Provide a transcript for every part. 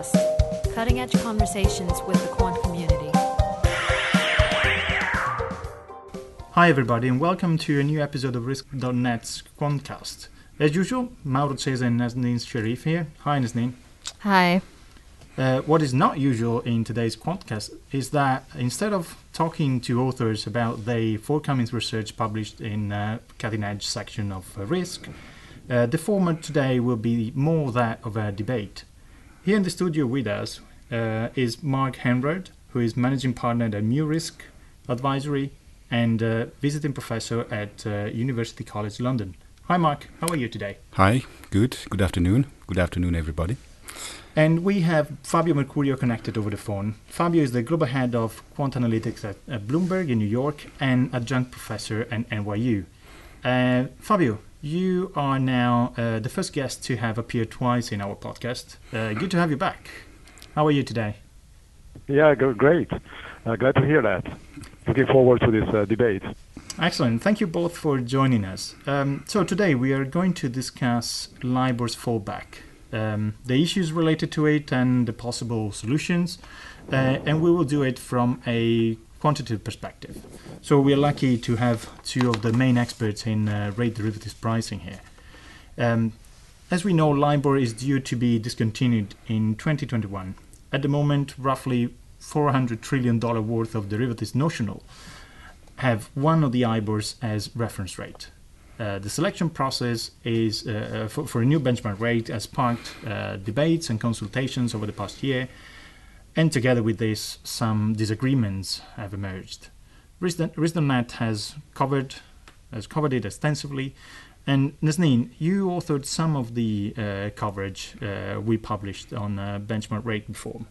Quantcast, cutting edge conversations with the quant community. Hi, everybody, and welcome to a new episode of Risk.net's Quantcast. As usual, Mauro Cesa and Nazneen Sharif here. Hi, Nazneen. Hi. Uh, what is not usual in today's Quantcast is that instead of talking to authors about the forthcoming research published in uh, cutting edge section of uh, Risk, uh, the format today will be more that of a debate. Here in the studio with us uh, is Marc Henrard, who is managing partner at Mu Risk Advisory and uh, visiting professor at uh, University College London. Hi, Marc. How are you today? Hi. Good. Good afternoon. Good afternoon, everybody. And we have Fabio Mercurio connected over the phone. Fabio is the global head of quant analytics at, at Bloomberg in New York and adjunct professor at NYU. Uh, Fabio, you are now uh, the first guest to have appeared twice in our podcast. Uh, good to have you back. How are you today? Yeah, great. Uh, glad to hear that. Looking forward to this uh, debate. Excellent. Thank you both for joining us. Um, so, today we are going to discuss LIBOR's fallback, um, the issues related to it, and the possible solutions. Uh, and we will do it from a quantitative perspective. So, we are lucky to have two of the main experts in uh, rate derivatives pricing here. Um, as we know, LIBOR is due to be discontinued in 2021. At the moment, roughly $400 trillion worth of derivatives notional have one of the IBORs as reference rate. Uh, the selection process is uh, for, for, a new benchmark rate has sparked uh, debates and consultations over the past year, and together with this, some disagreements have emerged. Risk.net has covered has covered it extensively, and Nazneen, you authored some of the uh, coverage uh, we published on benchmark rate reform.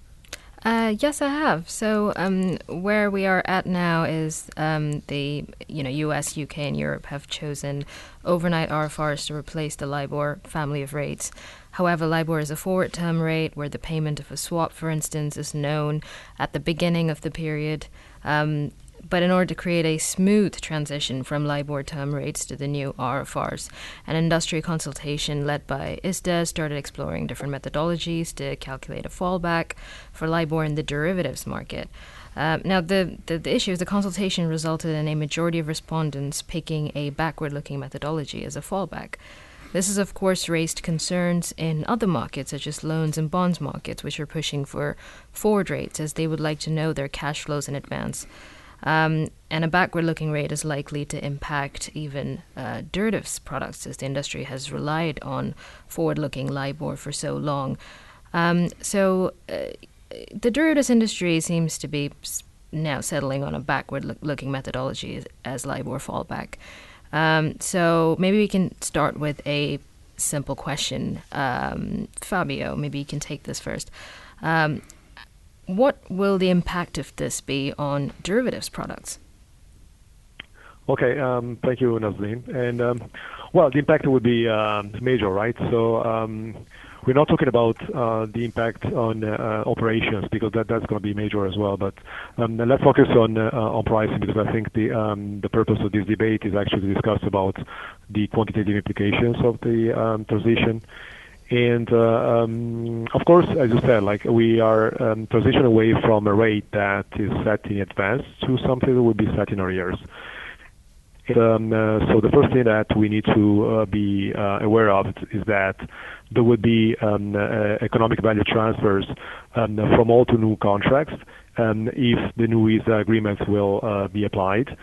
Uh, yes, I have. So um, where we are at now is um, the you know U.S., U.K., and Europe have chosen overnight RFRs to replace the LIBOR family of rates. However, LIBOR is a forward term rate where the payment of a swap, for instance, is known at the beginning of the period. Um, but in order to create a smooth transition from LIBOR term rates to the new RFRs, an industry consultation led by ISDA started exploring different methodologies to calculate a fallback for LIBOR in the derivatives market. Uh, now, the, the, the, issue is the consultation resulted in a majority of respondents picking a backward looking methodology as a fallback. This has, of course, raised concerns in other markets, such as loans and bonds markets, which are pushing for forward rates as they would like to know their cash flows in advance. Um, and a backward looking rate is likely to impact even uh, derivatives products as the industry has relied on forward looking LIBOR for so long. Um, so uh, the derivatives industry seems to be now settling on a backward look- looking methodology as LIBOR fallback. Um, so maybe we can start with a simple question. Um, Fabio, maybe you can take this first. Um, what will the impact of this be on derivatives products? Okay, um, thank you, Nazneen. And um, well, the impact would be uh, major, right? So um, we're not talking about uh, the impact on uh, operations because that, that's going to be major as well. But um, let's focus on uh, on pricing because I think the um, the purpose of this debate is actually to discuss about the quantitative implications of the um, transition and of course, as you said, we are transitioning away from a rate that is set in advance to something that will be set in arrears. Um, uh, so the first thing that we need to uh, be uh, aware of is that there would be um, economic value transfers um, from old to new contracts if the new ISDA agreements will be applied.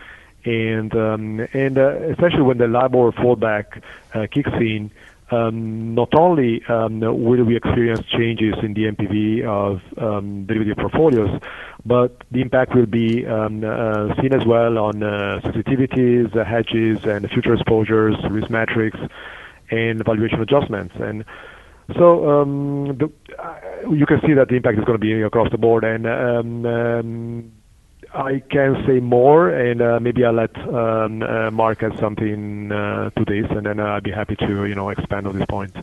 And and especially when the LIBOR fallback kicks in, not only um, will we experience changes in the NPV of um, derivative portfolios, but the impact will be um, uh, seen as well on uh, sensitivities, uh, hedges, and future exposures, risk metrics, and valuation adjustments. And so um, the, you can see that the impact is going to be across the board. I can say more, and uh, maybe I'll let um, uh, Marc add something uh, to this, and then I'll be happy to you know expand on this point.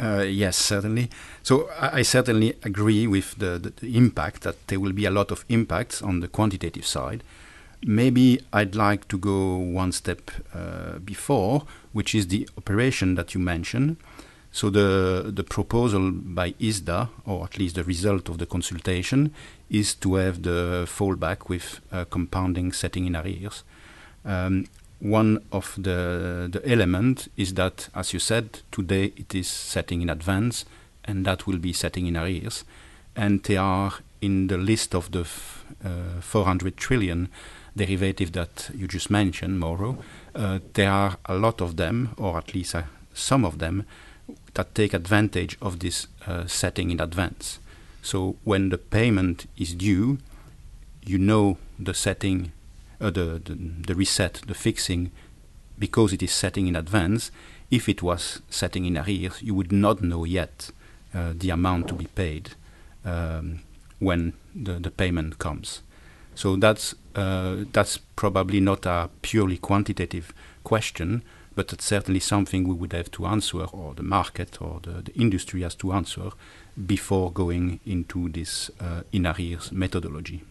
Yes, certainly. So I, certainly agree with the, impact that there will be a lot of impacts on the quantitative side. Maybe I'd like to go one step before, which is the operation that you mentioned. So the proposal by ISDA, or at least the result of the consultation, is to have the fallback with compounding setting in arrears. Um, one of the the element is that, as you said, today it is setting in advance, and that will be setting in arrears, and they are in the list of the uh, 400 trillion derivative that you just mentioned, Mauro. Uh, there are a lot of them, or at least uh, some of them, that take advantage of this uh, setting in advance. So when the payment is due, you know the setting uh, the, the, the reset, the fixing, because it is setting in advance. If it was setting in arrears, you would not know yet uh, the amount to be paid um, when the, the payment comes. So that's uh, that's probably not a purely quantitative question, but it's certainly something we would have to answer, or the market or the, the industry has to answer before going into this uh, in arrears methodology.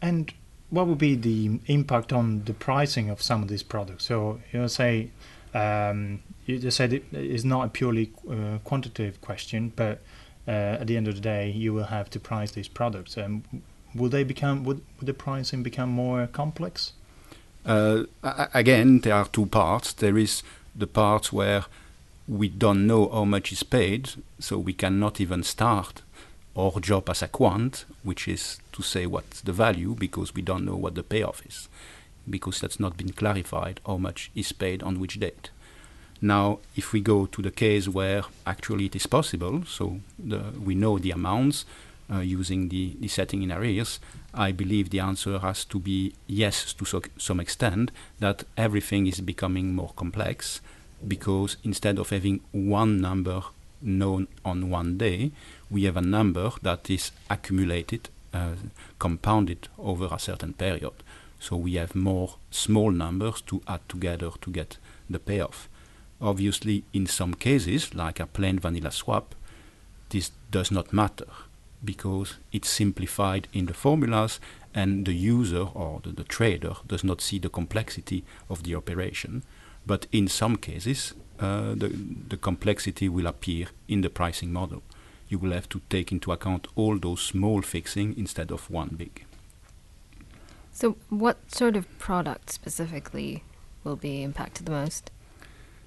And what would be the impact on the pricing of some of these products? So you know, say um, you just said it is not a purely uh, quantitative question, but uh, at the end of the day, you will have to price these products. And um, will they become would, would the pricing become more complex? Uh, again, there are two parts. There is the part where we don't know how much is paid, so we cannot even start our job as a quant, which is to say what's the value because we don't know what the payoff is, because that's not been clarified how much is paid on which date. Now, if we go to the case where actually it is possible, so the, we know the amounts uh, using the, the setting in arrears, I believe the answer has to be yes to so, some extent, that everything is becoming more complex because instead of having one number known on one day, we have a number that is accumulated, uh, compounded over a certain period. So we have more small numbers to add together to get the payoff. Obviously, in some cases, like a plain vanilla swap, this does not matter because it's simplified in the formulas and the user or the, the trader does not see the complexity of the operation. But in some cases, uh, the, the complexity will appear in the pricing model. You will have to take into account all those small fixing instead of one big. So, what sort of product specifically will be impacted the most?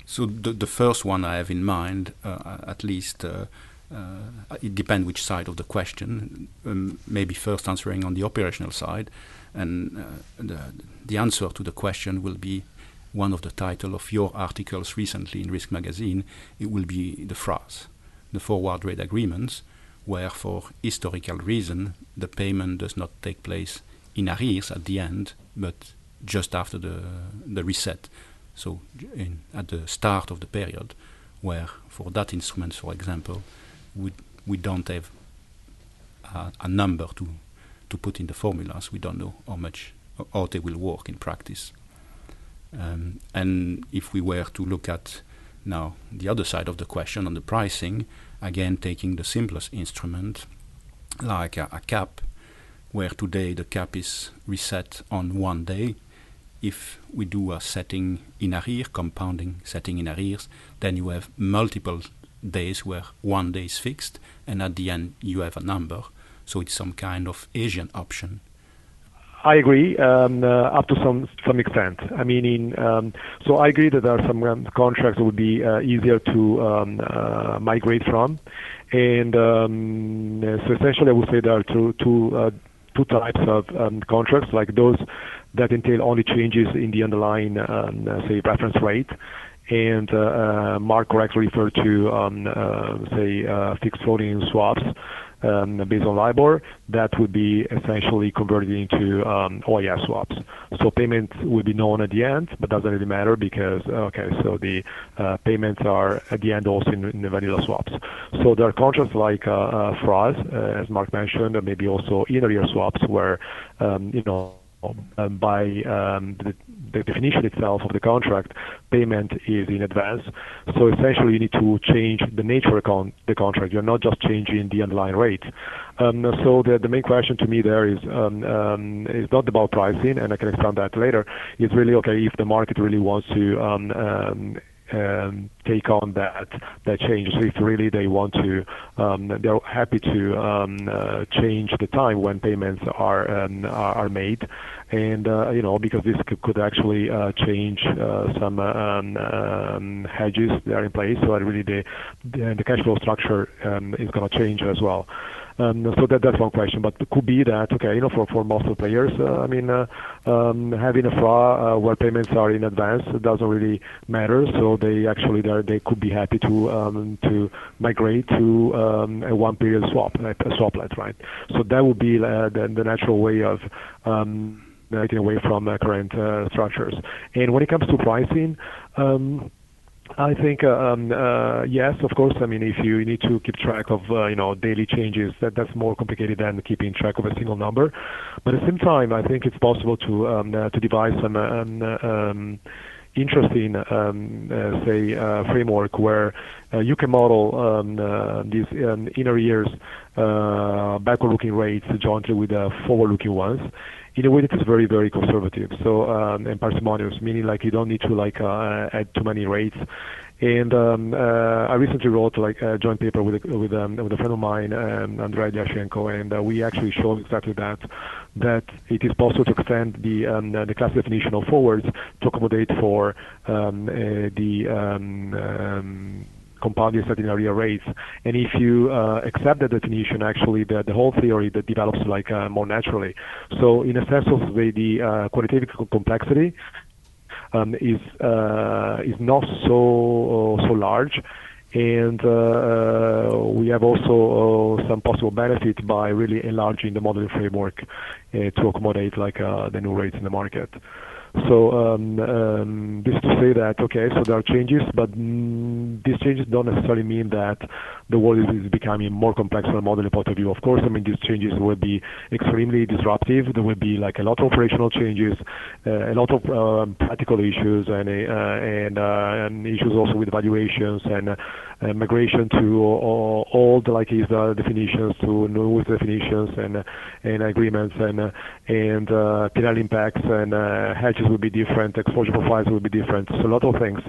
So, the, the first one I have in mind, uh, at least, uh, uh, it depends which side of the question. Um, maybe first answering on the operational side, and uh, the, the answer to the question will be one of the title of your articles recently in Risk Magazine, it will be the FRAs, the forward rate agreements, where for historical reason the payment does not take place in arrears at the end, but just after the the reset. So in, at the start of the period, where for that instrument, for example, we we don't have a, a number to to put in the formulas. We don't know how much how they will work in practice. Um, and if we were to look at now the other side of the question on the pricing, again taking the simplest instrument like a, a cap, where today the cap is reset on one day. If we do a setting in arrears, compounding setting in arrears, then you have multiple days where one day is fixed, and at the end you have a number. So it's some kind of Asian option I agree um, uh, up to some some extent. I mean, in, um, so I agree that there are some um, contracts that would be uh, easier to um, uh, migrate from, and um, so essentially, I would say there are two two uh, two types of um, contracts, like those that entail only changes in the underlying, uh, say, reference rate, and uh, Marc correctly referred to, say, fixed floating swaps based on LIBOR, that would be essentially converted into um, OIS swaps. So payments would be known at the end, but doesn't really matter because, okay, so the uh, payments are at the end also in, the vanilla swaps. So there are contracts like uh, uh, FRAs, as Marc mentioned, maybe also in-arrear swaps where, um, you know, um, by um, the, definition itself of the contract, payment is in advance. So essentially, you need to change the nature of the contract. You're not just changing the underlying rate. Um, so the, the main question to me there is um, um, not about pricing, and I can expand that later. It's really okay if the market really wants to um, take on that that change. If really they want to, um, they're happy to um, uh, change the time when payments are um, are made, and uh, you know because this could, actually uh, change some um, um, hedges that are in place. So really the cash flow structure um, is going to change as well. Um, that's one question, but could be that okay, you know, for most of the players, uh, I mean, uh, um, having a FRA uh, where payments are in advance doesn't really matter. So they actually could be happy to um, to migrate to a one period swap, a swaplet, right? So that would be the, the natural way of getting away from current structures. And when it comes to pricing. I think uh, um, uh, yes, of course. I mean, if you need to keep track of uh, you know daily changes, that that's more complicated than keeping track of a single number. But at the same time, I think it's possible to um, to devise some um, interesting, say, framework where you can model these in arrears backward-looking rates jointly with forward-looking ones in a way that is very very conservative. So um, and parsimonious meaning like you don't need to like uh, add too many rates. And um, uh, I recently wrote like a joint paper with a, with, um, with a friend of mine, um, Andrei Lyashenko, and uh, we actually showed exactly that that it is possible to extend the um, the class definition of forwards to accommodate for um, uh, the um, um, compounding certain area rates. And if you uh, accept that definition, actually the, the whole theory that develops like uh, more naturally. So in a sense of the, the uh, quantitative complexity um, is uh, is not so uh, so large. And uh, we have also some possible benefit by really enlarging the modeling framework to accommodate like the new rates in the market. So um, um, this to say that okay, so there are changes, but mm, these changes don't necessarily mean that the world is, is, becoming more complex from a modeling point of view. Of course, I mean these changes will be extremely disruptive. There will be like a lot of operational changes, uh, a lot of um, practical issues, and uh, and, uh, and, issues also with valuations and uh, migration to old like is definitions to new definitions and and agreements and and uh, P&L impacts and hedges will be different, exposure profiles will be different. So a lot of things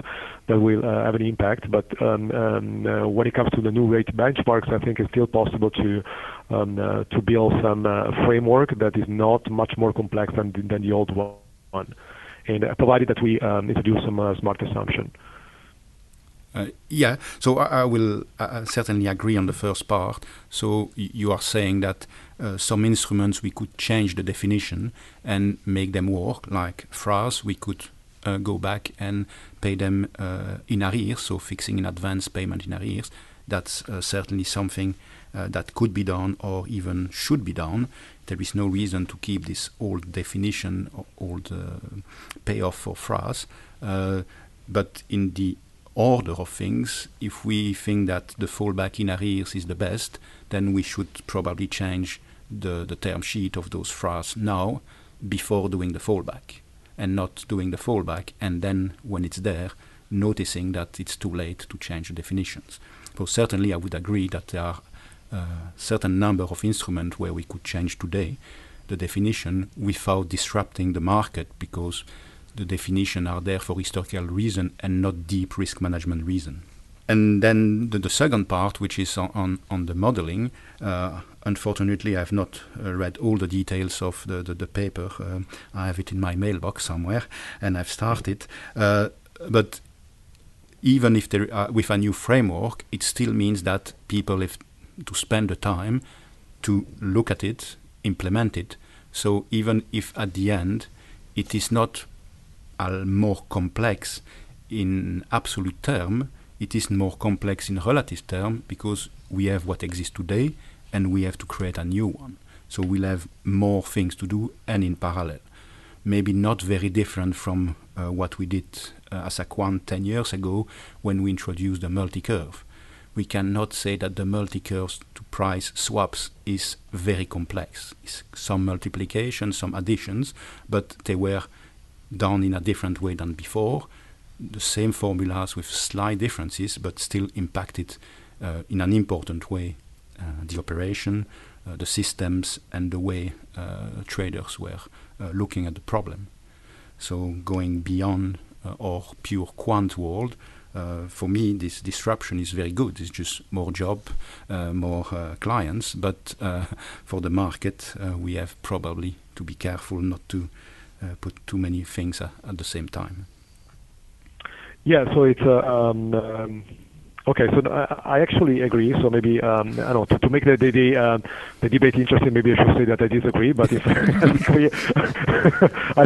that will uh, have an impact. But um, um, uh, when it comes to the new rate benchmarks, I think it's still possible to um, uh, to build some uh, framework that is not much more complex than than the old one, and uh, provided that we introduce some uh, smart assumption. Uh, yeah, so I, I will uh, certainly agree on the first part. So you are saying that uh, some instruments we could change the definition and make them work, like FRAs, we could uh, go back and pay them uh, in arrears, so fixing in advance payment in arrears. That's uh, certainly something that could be done or even should be done. There is no reason to keep this old definition, old payoff for FRAs. but in the order of things, if we think that the fallback in arrears is the best, then we should probably change the, the term sheet of those FRAs now before doing the fallback and not doing the fallback and then when it's there noticing that it's too late to change the definitions. So certainly I would agree that there are a uh, certain number of instruments where we could change today the definition without disrupting the market because the definition are there for historical reason and not deep risk management reason. And then the, the second part, which is on, on, on the modeling, uh, unfortunately, I have not uh, read all the details of the, the, the paper. Uh, I have it in my mailbox somewhere, and I've started. Uh, but even if there, uh, with a new framework, it still means that people have to spend the time to look at it, implement it. So even if at the end it is not more complex in absolute term, it is more complex in relative term because we have what exists today and we have to create a new one. So we'll have more things to do and in parallel. Maybe not very different from uh, what we did uh, as a quant 10 years ago when we introduced the multi-curve. We cannot say that the multi-curves to price swaps is very complex. It's some multiplication, some additions, but they were done in a different way than before. The same formulas with slight differences, but still impacted uh, in an important way uh, the operation, uh, the systems, and the way uh, traders were uh, looking at the problem. So going beyond our pure quant world, uh, for me, this disruption is very good. It's just more job, uh, more uh, clients. But uh, for the market, uh, we have probably to be careful not to put too many things at the same time. Yeah, so it's um, um Okay, so I actually agree. So maybe um, I don't know to, to make the the, the, uh, the, debate interesting. Maybe I should say that I disagree. But if I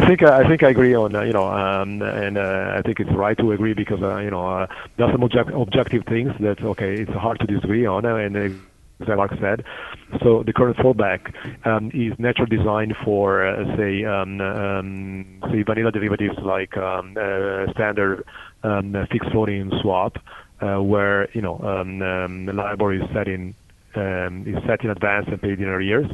think I think I agree on uh, you know, um, and uh, I think it's right to agree because uh, you know uh, there are some object, objective things that okay, it's hard to disagree on, uh, and Marc said. So the current fallback um, is naturally designed for, uh, say, um, um, say vanilla derivatives like um, uh, standard um, fixed floating swap, uh, where you know um, um, LIBOR is set in is set in advance and paid in arrears.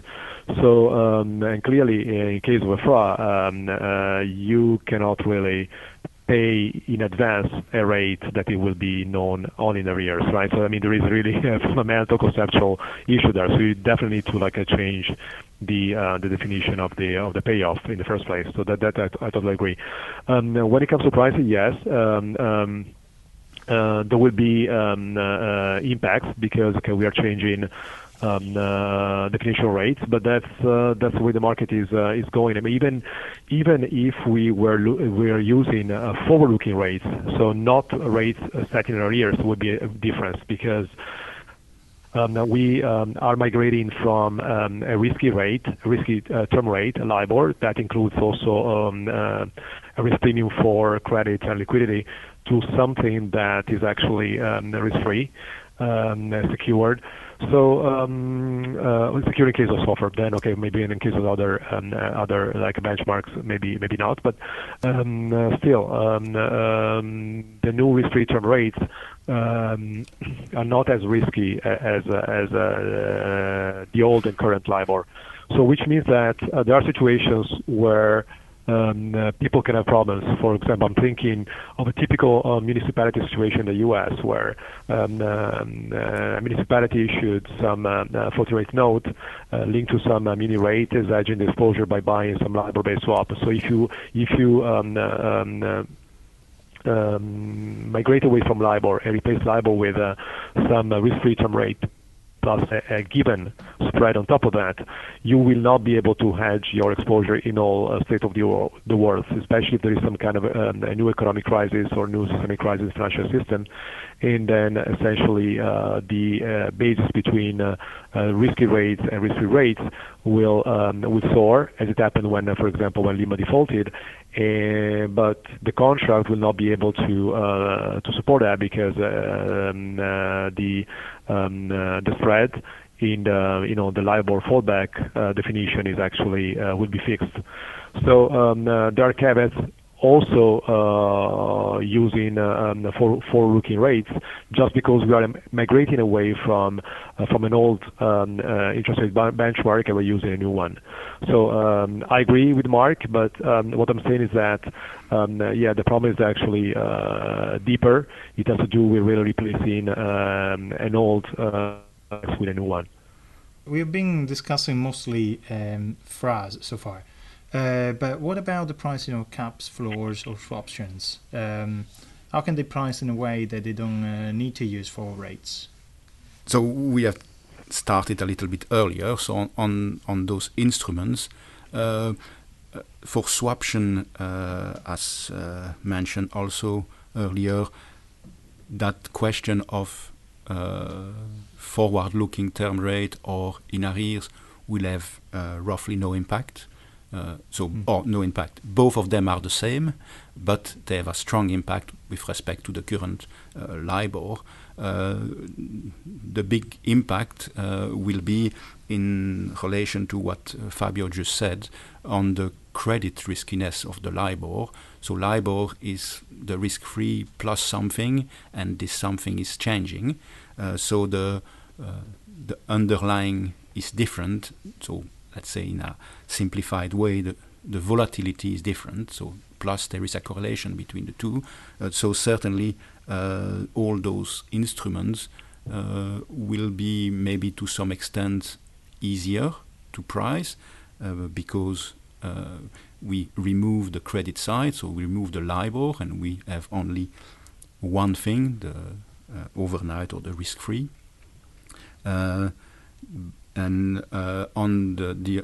So and clearly, in case of a FRA, um, uh, you cannot really pay in advance a rate that it will be known only in arrears, right? So I mean, there is really a fundamental conceptual issue there. So you definitely need to like uh, change the uh, the definition of the of the payoff in the first place. So that that I, totally agree. Um, when it comes to pricing, yes. Um, um, uh, there will be um, impacts because okay, we are changing um, uh, definition rates, but that's uh, that's the way the market is uh, is going. I mean, even even if we are using forward-looking rates, so not rates set in arrears, would be a difference because. Um, we um, are migrating from a risky rate, risky term rate, a LIBOR, that includes also a risk premium for credit and liquidity, to something that is actually risk-free, secured. So um, uh, secure in case of SOFR, then okay, maybe in case of other um, uh, other like benchmarks, maybe maybe not. But um, uh, still, the new risk-free term rates are not as risky as the old and current LIBOR. So which means that there are situations where um, uh, people can have problems. For example, I'm thinking of a typical uh, municipality situation in the U.S. where um, um, uh, a municipality issued some floating rate note linked to some mini rate is hedging the exposure by buying some LIBOR-based swap. So if you if you um, um, migrate away from LIBOR and replace LIBOR with some risk-free term rate plus a, given spread on top of that, you will not be able to hedge your exposure in all uh, state of the, world, especially if there is some kind of um, a new economic crisis or new systemic crisis in the financial system. And then essentially uh, the uh, basis between risky rates and risk-free rates will um, soar, as it happened when, for example, when Lehman defaulted. but the contract will not be able to to support that because um, the the spread in the you know the LIBOR fallback uh, definition is actually uh, will be fixed. So um, uh, there are caveats also uh, using uh, um, for forward-looking rates just because we are migrating away from uh, from an old um, interest rate benchmark and we're using a new one. So um, I agree with Marc, but what I'm saying is that yeah, the problem is actually deeper. It has to do with really replacing an old with a new one. We've been discussing mostly FRAs so far. Uh, but what about the pricing of caps, floors, or options? Um, how can they price in a way that they don't uh, need to use forward rates? So we have started a little bit earlier. So on on, on those instruments, uh, for swaption, uh, as uh, mentioned also earlier, that question of uh, forward-looking term rate or in arrears will have roughly no impact. Uh, so, mm. or no impact. Both of them are the same, but they have a strong impact with respect to the current uh, LIBOR. Uh, the big impact uh, will be in relation to what uh, Fabio just said on the credit riskiness of the LIBOR. So LIBOR is the risk-free plus something, and this something is changing. Uh, so the the underlying is different. So let's say in a simplified way, the, the volatility is different. So plus there is a correlation between the two. Uh, so certainly uh, all those instruments uh, will be maybe to some extent easier to price uh, because uh, we remove the credit side, so we remove the LIBOR and we have only one thing, the uh, overnight or the risk-free. Uh, and uh, on the the,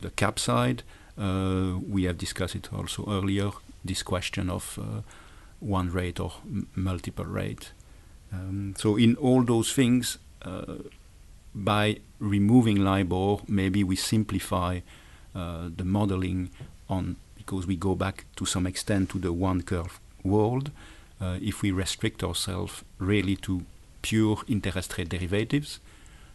the cap side, we have discussed it also earlier. This question of one rate or multiple rate. Um, so in all those things, by removing LIBOR, maybe we simplify uh, the modeling on because we go back to some extent to the one curve world. Uh, if we restrict ourselves really to pure interest rate derivatives,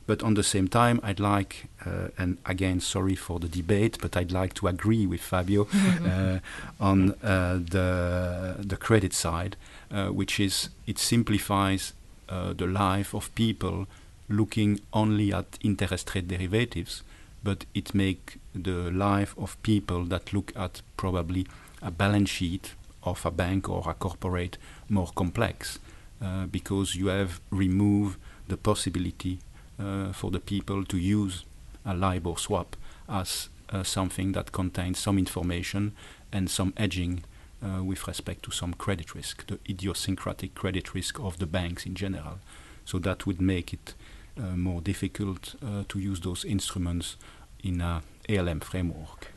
but on the same time, I'd like, uh, and again, sorry for the debate, but I'd like to agree with Fabio uh, on uh, the the credit side, uh, which is it simplifies uh, the life of people looking only at interest rate derivatives, but it makes the life of people that look at probably a balance sheet of a bank or a corporate more complex uh, because you have removed the possibility for the people to use a LIBOR swap as uh, something that contains some information and some edging uh, with respect to some credit risk, the idiosyncratic credit risk of the banks in general. So that would make it uh, more difficult uh, to use those instruments in a ALM framework.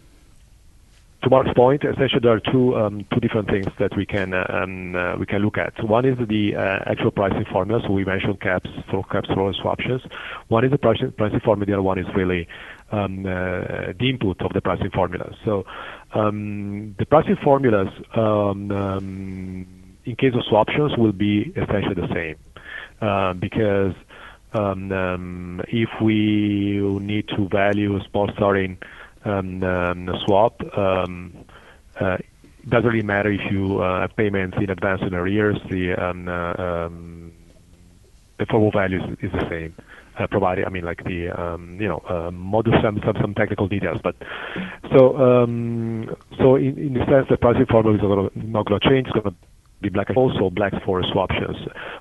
To Marc's point, essentially there are two um, two different things that we can uh, um, uh, we can look at. One is the uh, actual pricing formula. So we mentioned caps for caps for swaptions. One is the pricing pricing formula. The other one is really um, the input of the pricing formula. So the pricing formulas in case of swaptions will be essentially the same because if we need to value a small starting swap, um, uh, it doesn't really matter if you uh, have payments in advance and arrears. The um, uh, forward value is, the same. Provided, I mean, like the um, you know model some, technical details, but so um, so in, in the sense the pricing formula is not going to change. It's going to be black also black for swaptions.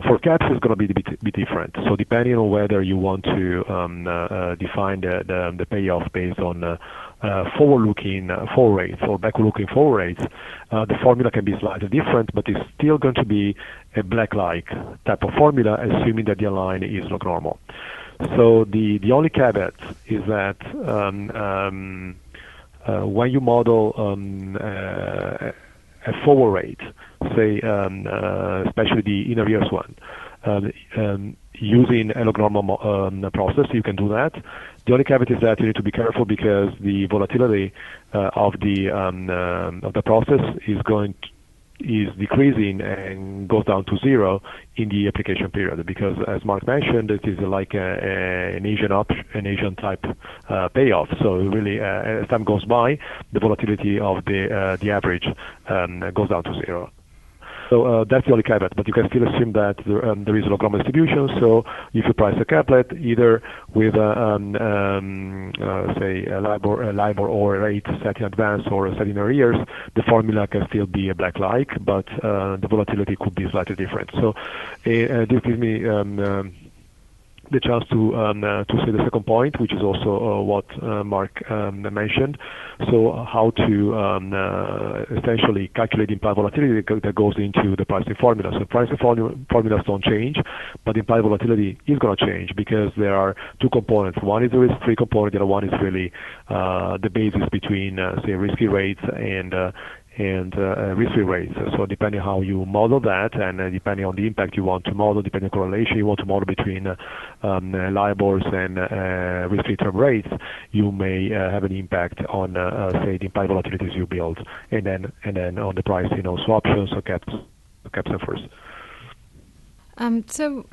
For caps, it's going to be a bit, different. So depending on whether you want to um, define the, payoff based on forward-looking uh, forward rates or backward-looking forward rates, uh, the formula can be slightly different, but it's still going to be a black-like type of formula, assuming that the line is log normal. So the, only caveat is that um, um, when you model um, a forward rate, say, uh, especially the in arrears one, using a normal um, process, you can do that. The only caveat is that you need to be careful because the volatility uh, of the um, uh, of the process is going to is decreasing and goes down to zero in the application period because as Marc mentioned it is like a, a, an Asian op- an Asian type uh, payoff so really uh, as time goes by the volatility of the uh, the average um, goes down to zero so uh, that's the only caveat, but you can still assume that there, um, there is a normal distribution. So if you price a caplet either with a, um, um, uh, say a LIBOR, a LIBOR or a rate set in advance or set in arrears, the formula can still be a black-like, but uh, the volatility could be slightly different. So uh, this gives me um, um, the chance to um, uh, to say the second point, which is also uh, what uh, Marc um, mentioned. So how to um, essentially calculate implied volatility that goes into the pricing formula. So pricing formulas don't change, but implied volatility is going to change because there are two components. One is the risk-free component, the other one is really the basis between, say, risky rates and and uh, uh, risk-free rates. So depending how you model that, and uh, depending on the impact you want to model, depending on correlation you want to model between um, LIBORs and risk-free term rates, you may have an impact on, say, the implied volatilities you build, and then on the price, you know, swaptions or caps, and first. Um, so.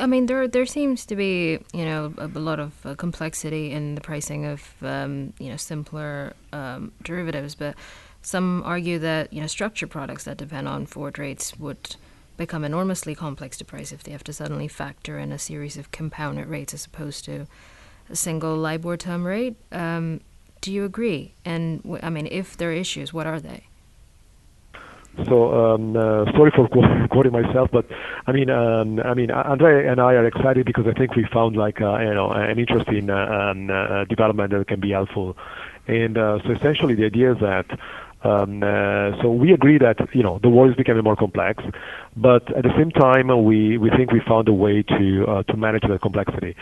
I mean, there there seems to be you know a, lot of complexity in the pricing of um, you know simpler derivatives, but some argue that you know structured products that depend on forward rates would become enormously complex to price if they have to suddenly factor in a series of compounded rates as opposed to a single LIBOR term rate. Um, do you agree? And I mean, if there are issues, what are they? So um, uh, sorry for quoting myself, but I mean, um, I mean, Andre and I are excited because I think we found like uh, you know an interesting uh, um, uh, development that can be helpful. And uh, so essentially, the idea is that Um, uh, so we agree that you know the world is becoming more complex, but at the same time uh, we we think we found a way to uh, to manage that complexity.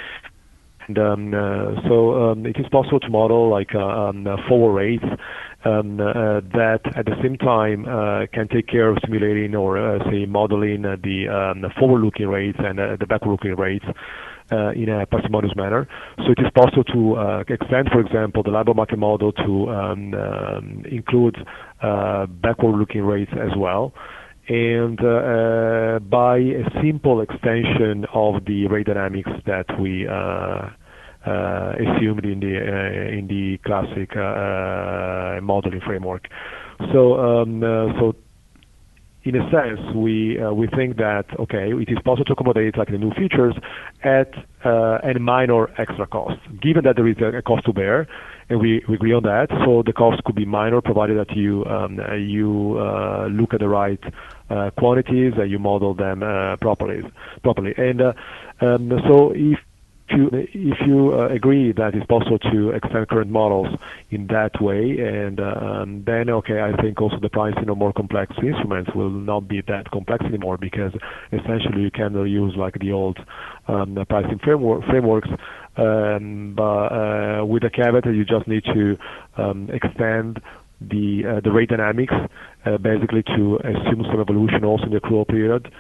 And um, uh, so um, it is possible to model like uh, um, forward rates um, uh, that at the same time uh, can take care of simulating or uh, say modeling the um, forward-looking rates and the backward-looking rates. Uh, in a parsimonious manner. So it is possible to uh, extend, for example, the LIBOR market model to um, um, include uh, backward-looking rates as well. And by a simple extension of the rate dynamics that we assumed in the in the classic modeling framework. In a sense, we uh, we think that okay, it is possible to accommodate like the new features at uh, a minor extra cost, given that there is a, cost to bear, and we, we agree on that. So the cost could be minor, provided that you um, you uh, look at the right uh, quantities and you model them uh, properly. Properly, and uh, um, so if you, if you uh, agree that it's possible to extend current models in that way, and um, then okay, I think also the pricing of more complex instruments will not be that complex anymore because essentially you can use like the old um, pricing framework, frameworks, um, but uh, with a caveat you just need to um, extend the uh, the rate dynamics uh, basically to assume some evolution also in the accrual period,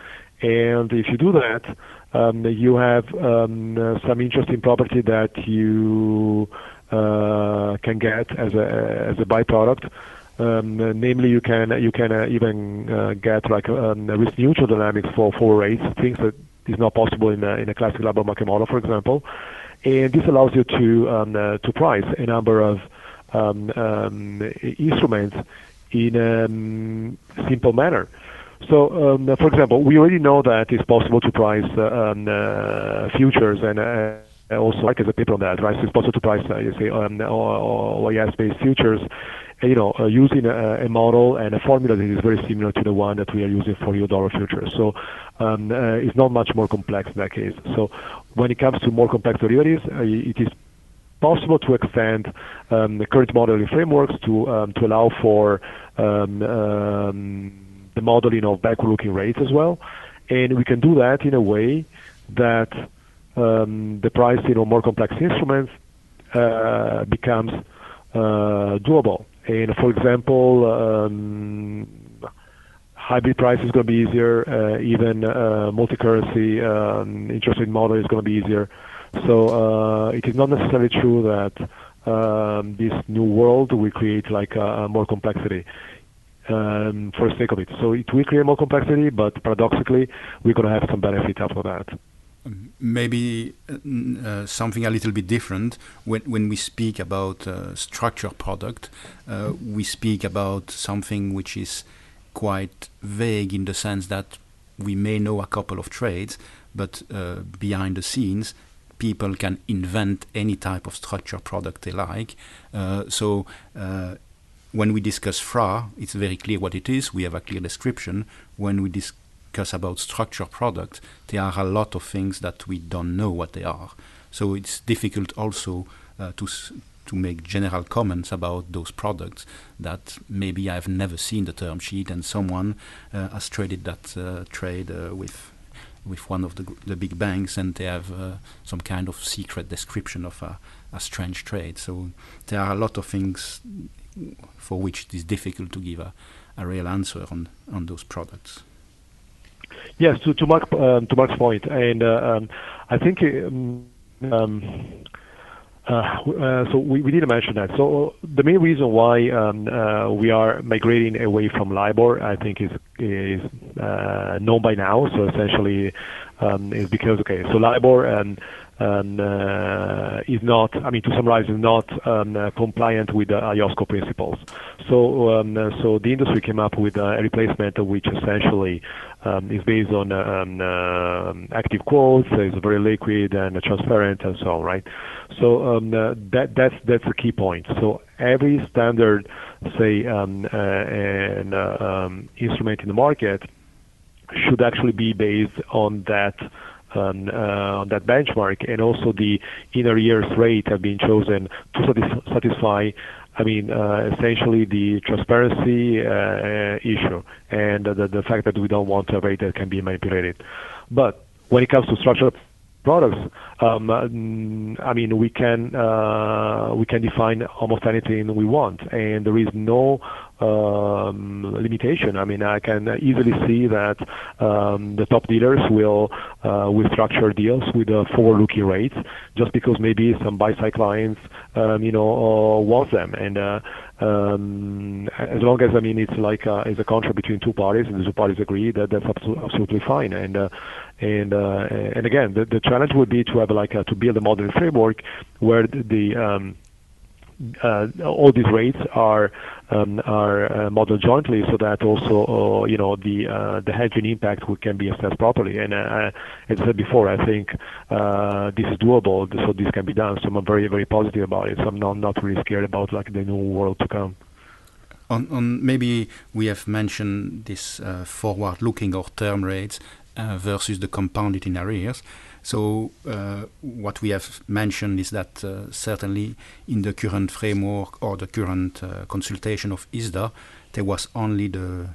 and if you do that you have um, uh, some interesting property that you uh, can get as a as a byproduct. Um, namely, you can you can uh, even get like um, risk neutral dynamics for for rates, things that is not possible in a, in a classic LIBOR market model, for example. And this allows you to um, to price a number of um, um, instruments in a simple manner. So, um, for example, we already know that it's possible to price uh, um, uh, futures and uh, also like as a paper on that, right? So it's possible to price, you say, um, OIS-based futures, you know, using a, model and a formula that is very similar to the one that we are using for euro-dollar futures. So it's not much more complex in that case. So when it comes to more complex derivatives, it is possible to extend the current modeling frameworks to to allow for the modeling of backward-looking rates as well. And we can do that in a way that um, the pricing of more complex instruments uh, becomes uh, doable. And for example, um, hybrid price is going to be easier. Uh, even uh, multi-currency um, interest rate model is going to be easier. So uh, it is not necessarily true that um, this new world will create like more complexity um, for the sake of it. So it will create more complexity, but paradoxically, we're going to have some benefit out of that. Maybe uh, uh, something a little bit different when when we speak about uh, structured product, uh, we speak about something which is quite vague in the sense that we may know a couple of trades, but uh, behind the scenes, people can invent any type of structured product they like. Uh, so when we discuss FRA, it's very clear what it is. We have a clear description. When we discuss about structured products, there are a lot of things that we don't know what they are. So it's difficult also uh, to to make general comments about those products that maybe I've never seen the term sheet and someone uh, has traded that uh, trade uh, with with one of the, the big banks and they have uh, some kind of secret description of a, a strange trade. So there are a lot of things for which it is difficult to give a, a real answer on, on those products. Yes, to, to, Marc, um, to Marc's point, and uh, um, I think um, um uh, uh, so we, we didn't mention that. So the main reason why um, uh, we are migrating away from LIBOR, I think, is is uh, known by now. So essentially, um, is because okay, so LIBOR and is not, I mean, to summarize, is not um, uh, compliant with the IOSCO principles. So, um, so the industry came up with a replacement which essentially um, is based on uh, active quotes, is very liquid and transparent, and so on, right? So uh, that that's that's the key point. So every standard, say, uh, uh, um, instrument in the market should actually be based on that on, uh, on that benchmark, and also the in arrears rate have been chosen to satisfy I mean, uh, essentially the transparency uh, issue and the, fact that we don't want a rate that can be manipulated. But when it comes to structured products, um, I mean, we can we can define almost anything we want, and there is no limitation. I mean, I can easily see that um, the top dealers will uh, structure deals with forward-looking rates, just because maybe some buy-side clients, um, you know, uh, want them, and uh, um, as long as I mean it's like it's a contract between two parties and the two parties agree that that's absolutely fine. And and and again, the, challenge would be to have like to build a modeling framework where the um, uh, all these rates are um, are uh, modeled jointly, so that also uh, you know the uh, the hedging impact can be assessed properly. And uh, as I said before, I think uh, this is doable, so this can be done. So I'm very very positive about it. So I'm not not really scared about like the new world to come. On, on maybe we have mentioned this forward-looking or term rates versus the compounded in arrears. So uh, what we have mentioned is that uh, certainly in the current framework or the current uh, consultation of ISDA, there was only the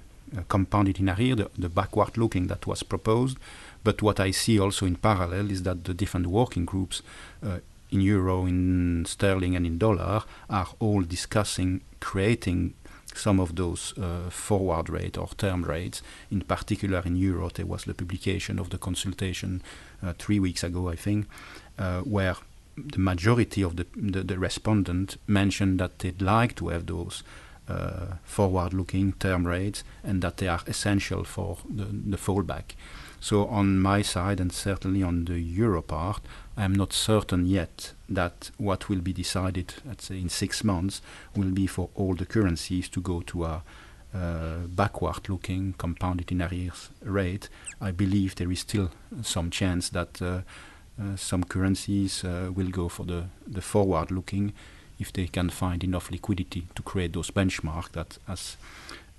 compounded in arrear, the, the, backward looking that was proposed. But what I see also in parallel is that the different working groups uh, in euro, in sterling, and in dollar are all discussing creating some of those uh, forward rate or term rates. In particular, in euro, there was the publication of the consultation three weeks ago, I think, uh, where the majority of the, the, the respondent mentioned that they'd like to have those uh, forward-looking term rates and that they are essential for the, the fallback. So on my side and certainly on the euro part, I am not certain yet that what will be decided, let's say in six months, will be for all the currencies to go to a uh, backward-looking compounded in arrears rate. I believe there is still some chance that uh, uh, some currencies uh, will go for the, the forward-looking if they can find enough liquidity to create those benchmarks that, as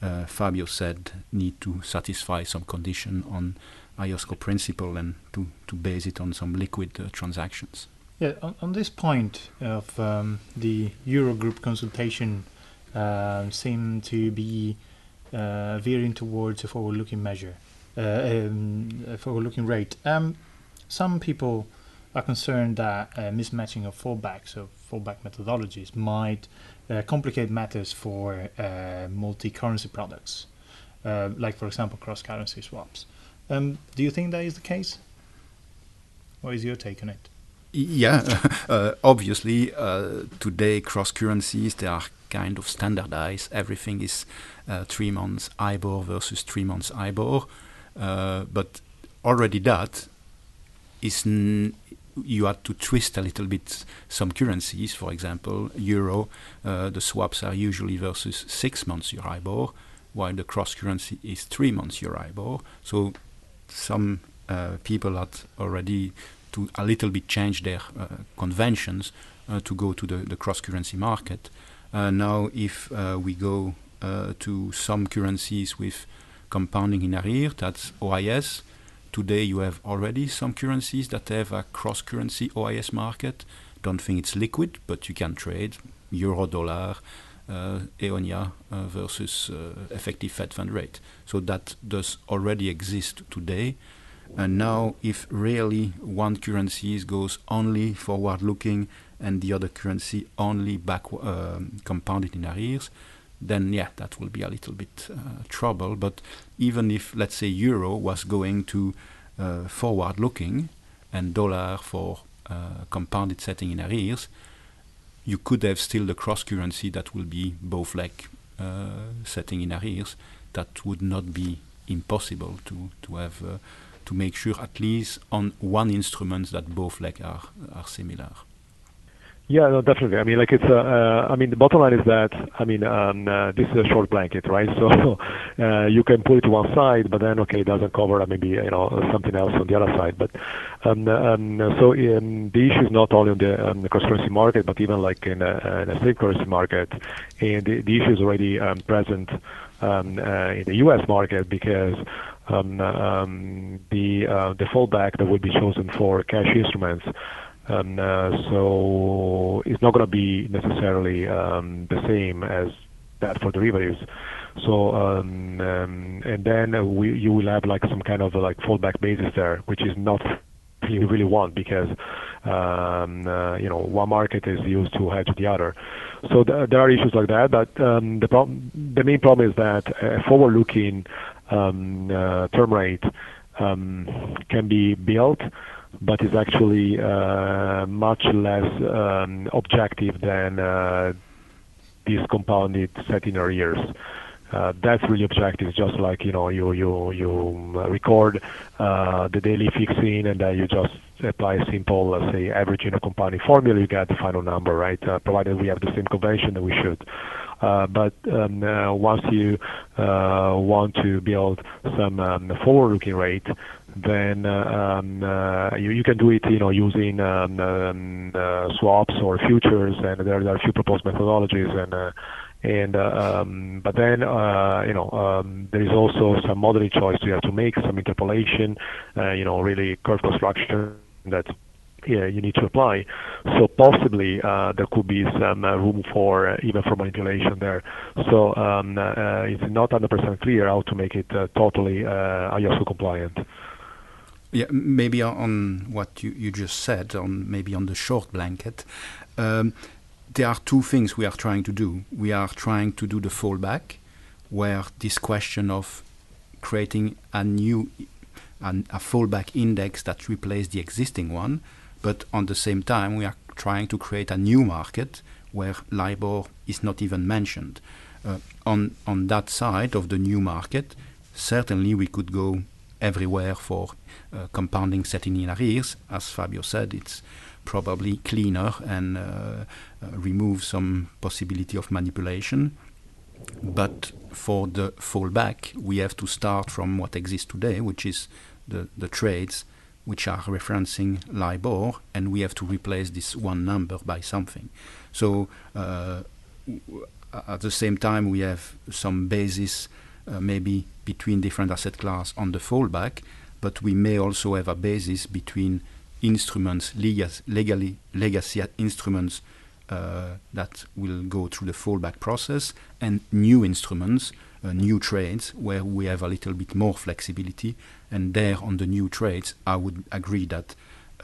uh, Fabio said, need to satisfy some condition on IOSCO principle and to, to base it on some liquid uh, transactions. Yeah, on, on, this point of um, the Eurogroup consultation uh, seem to be uh, veering towards a forward-looking measure, uh, um, a forward-looking rate. Um, some people are concerned that uh, mismatching of fallbacks fallback methodologies might uh, complicate matters for multi-currency products, like for example cross-currency swaps. Um, do you think that is the case? What is your take on it? Yeah, uh, obviously, uh, today cross currencies they are kind of standardized. Everything is uh, three months IBOR versus three months IBOR, uh, but already that is n- you had to twist a little bit some currencies. For example, euro, uh, the swaps are usually versus six months Euribor, while the cross currency is three months Euribor. So some uh, people had already to a little bit change their uh, conventions uh, to go to the, the cross currency market. Now, if we go to some currencies with compounding in arrear, that's OIS. Today, you have already some currencies that have a cross currency OIS market. Don't think it's liquid, but you can trade euro dollar, uh, EONIA uh, versus uh, effective Fed fund rate. So that does already exist today. And now, if really one currency goes only forward looking and the other currency only back um, compounded in arrears, then yeah, that will be a little bit uh, trouble. But even if, let's say, euro was going to uh, forward looking and dollar for uh, compounded setting in arrears, you could have still the cross currency that will be both leg uh, setting in arrears. That would not be impossible to to have uh, to make sure at least on one instrument that both leg are are similar. Yeah, no, definitely. I mean, like it's. Uh, uh, I mean, the bottom line is that I mean, um, uh, this is a short blanket, right? So uh, you can pull it to one side, but then okay, it doesn't cover maybe you know something else on the other side. But um, um, so um, the issue is not only on the, um, the cross currency market, but even like in a, in a state currency market, and the, the issue is already um, present um, uh, in the U.S. market because um, um, the uh, the fallback that would be chosen for cash instruments Um, uh, it's not going to be necessarily um, the same as that for derivatives. So um, um, and then you will have like some kind of like fallback basis there, which is not you really want because uh, you know one market is used to hedge the other. So th- there are issues like that, but the main problem is that a forward-looking uh, term rate can be built, but is actually uh, much less um, objective than uh, these compounded setting arrears. Uh, that's really objective. Just like you know, you you you record the daily fixing, and then you just apply a simple, let's say, averaging a compounding formula. You get the final number, right? Provided we have the same convention, then we should. But um, once you want to build some um, forward-looking rate, then um, you, you, can do it, you know, using um, um, swaps or futures, and there, are a few proposed methodologies, and and uh, but then uh, you know there is also some modeling choice you have to make, some interpolation, uh, you know, really curve construction that you need to apply. So possibly uh, there could be some uh, room for uh, even for manipulation there. So it's not 100% clear how to make it totally IOSCO compliant. Yeah, maybe on what you, you just said, on maybe on the short blanket. Um, there are two things we are trying to do. We are trying to do the fallback, where this question of creating a new an, a fallback index that replaces the existing one, but on the same time we are trying to create a new market where LIBOR is not even mentioned. Uh, on on that side of the new market, certainly we could go everywhere for uh, compounding setting in arrears. As Fabio said, it's probably cleaner and uh, uh, remove some possibility of manipulation. But for the fallback, we have to start from what exists today, which is the, the trades which are referencing LIBOR, and we have to replace this one number by something. So uh, at the same time, we have some basis uh, maybe between different asset class on the fallback, but we may also have a basis between instruments, legally, legacy instruments uh, that will go through the fallback process, and new instruments, uh, new trades, where we have a little bit more flexibility. And there, on the new trades, I would agree that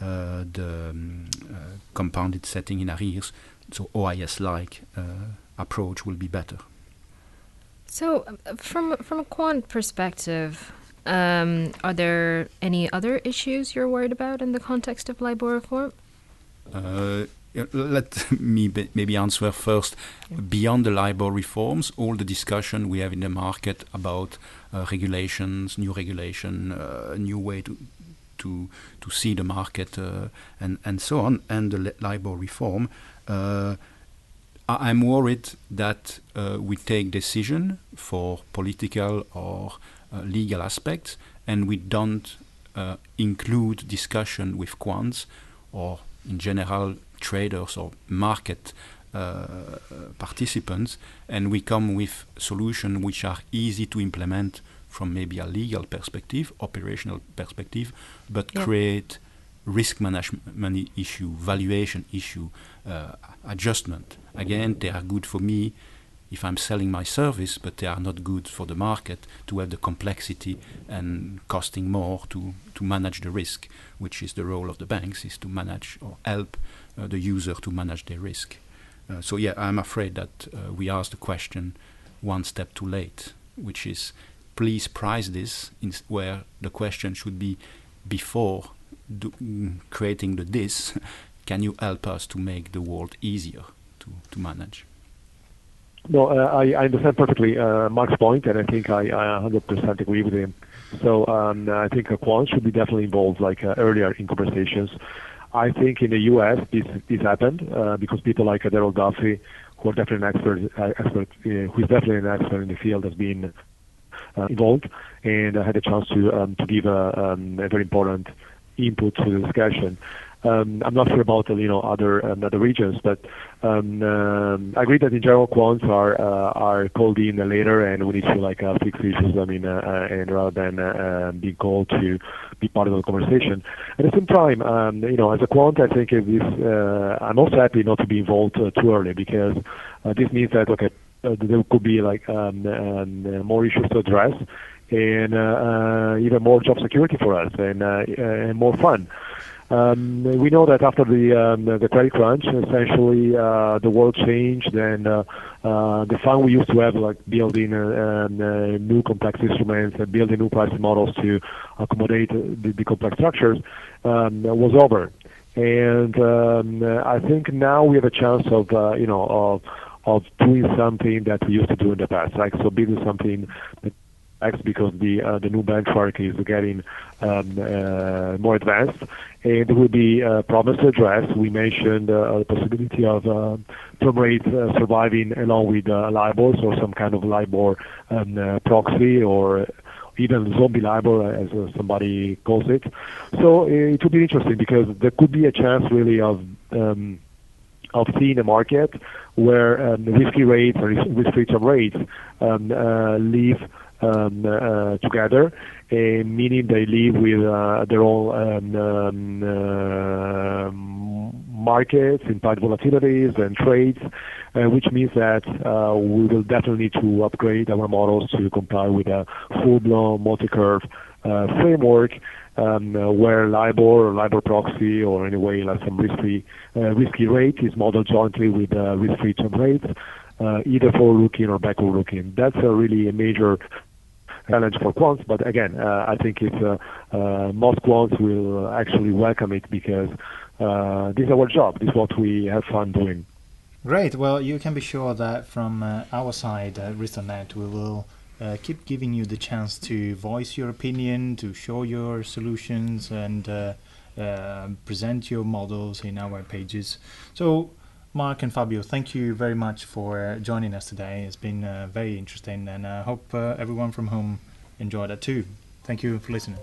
uh, the um, uh, compounded setting in arrears, so OIS-like uh, approach, will be better. So, uh, from from a quant perspective, um, are there any other issues you're worried about in the context of LIBOR reform? Uh, let me maybe answer first. Yeah. Beyond the LIBOR reforms, all the discussion we have in the market about uh, regulations, new regulation, uh, new way to to to see the market, uh, and and so on, and the LIBOR reform. Uh, I'm worried that uh, we take decision for political or legal aspects, and we don't uh, include discussion with quants or, in general, traders or market uh, participants, and we come with solutions which are easy to implement from maybe a legal perspective, operational perspective, but yep. create risk management issue, valuation issue, uh, adjustment. Again, they are good for me if I'm selling my service, but they are not good for the market to have the complexity and costing more to, to manage the risk, which is the role of the banks, is to manage or help uh, the user to manage their risk. Uh, so yeah, I'm afraid that uh, we asked the question one step too late, which is please price this where the question should be before do, mm, creating the this, can you help us to make the world easier to, to manage? No, uh, I, I, understand perfectly uh, Marc's point, and I think I, I 100% agree with him. So um, I think a quant should be definitely involved, like uh, earlier in conversations. I think in the U.S. this this happened uh, because people like Darrell Duffie, who are definitely an expert, uh, expert uh, who is definitely an expert in the field, has been involved and I had a chance to um, to give a, um, a very important input to the discussion. Um, I'm not sure about you know other um, regions, but um, I agree that in general quants are uh, are called in later, and we need to like uh, fix issues. I mean, uh, and rather than being called to be part of the conversation. At the same time, you know, as a quant, I think this, uh, I'm also happy not to be involved too early because this means that okay, there could be like more issues to address and even more job security for us and more fun. Um, we know that after the um, the credit crunch, essentially uh, the world changed, and uh, uh, the fun we used to have, like building uh, um, uh, new complex instruments and building new pricing models to accommodate the, the complex structures, um, was over. And um, I think now we have a chance of uh, you know of of doing something that we used to do in the past, like so building something that because the uh, the new benchmark is getting um, uh, more advanced, and will be uh, to address. We mentioned uh, the possibility of uh, term rates uh, surviving along with uh, LIBOR, or some kind of LIBOR um, proxy, or even zombie LIBOR, as somebody calls it. So it will be interesting because there could be a chance really of um, of seeing a market where um, risky rates or risk-free term rates um, leave um, uh, together, meaning they live with uh, their own um, um, markets, implied volatilities and trades, uh, which means that uh, we will definitely need to upgrade our models to comply with a full-blown multi-curve uh, framework um, uh, where LIBOR or LIBOR proxy or anyway like some risky risky rate is modeled jointly with risk-free term rates uh, either forward-looking or backward-looking. That's a really a major challenge for quants, but again, uh, I think it's, uh, uh, most quants will actually welcome it because uh, this is our job. This is what we have fun doing. Great. Well, you can be sure that from uh, our side at Risk.net, we will uh, keep giving you the chance to voice your opinion, to show your solutions, and present your models in our pages. So Marc and Fabio, thank you very much for joining us today. It's been uh, very interesting, and I hope uh, everyone from home enjoyed it too. Thank you for listening.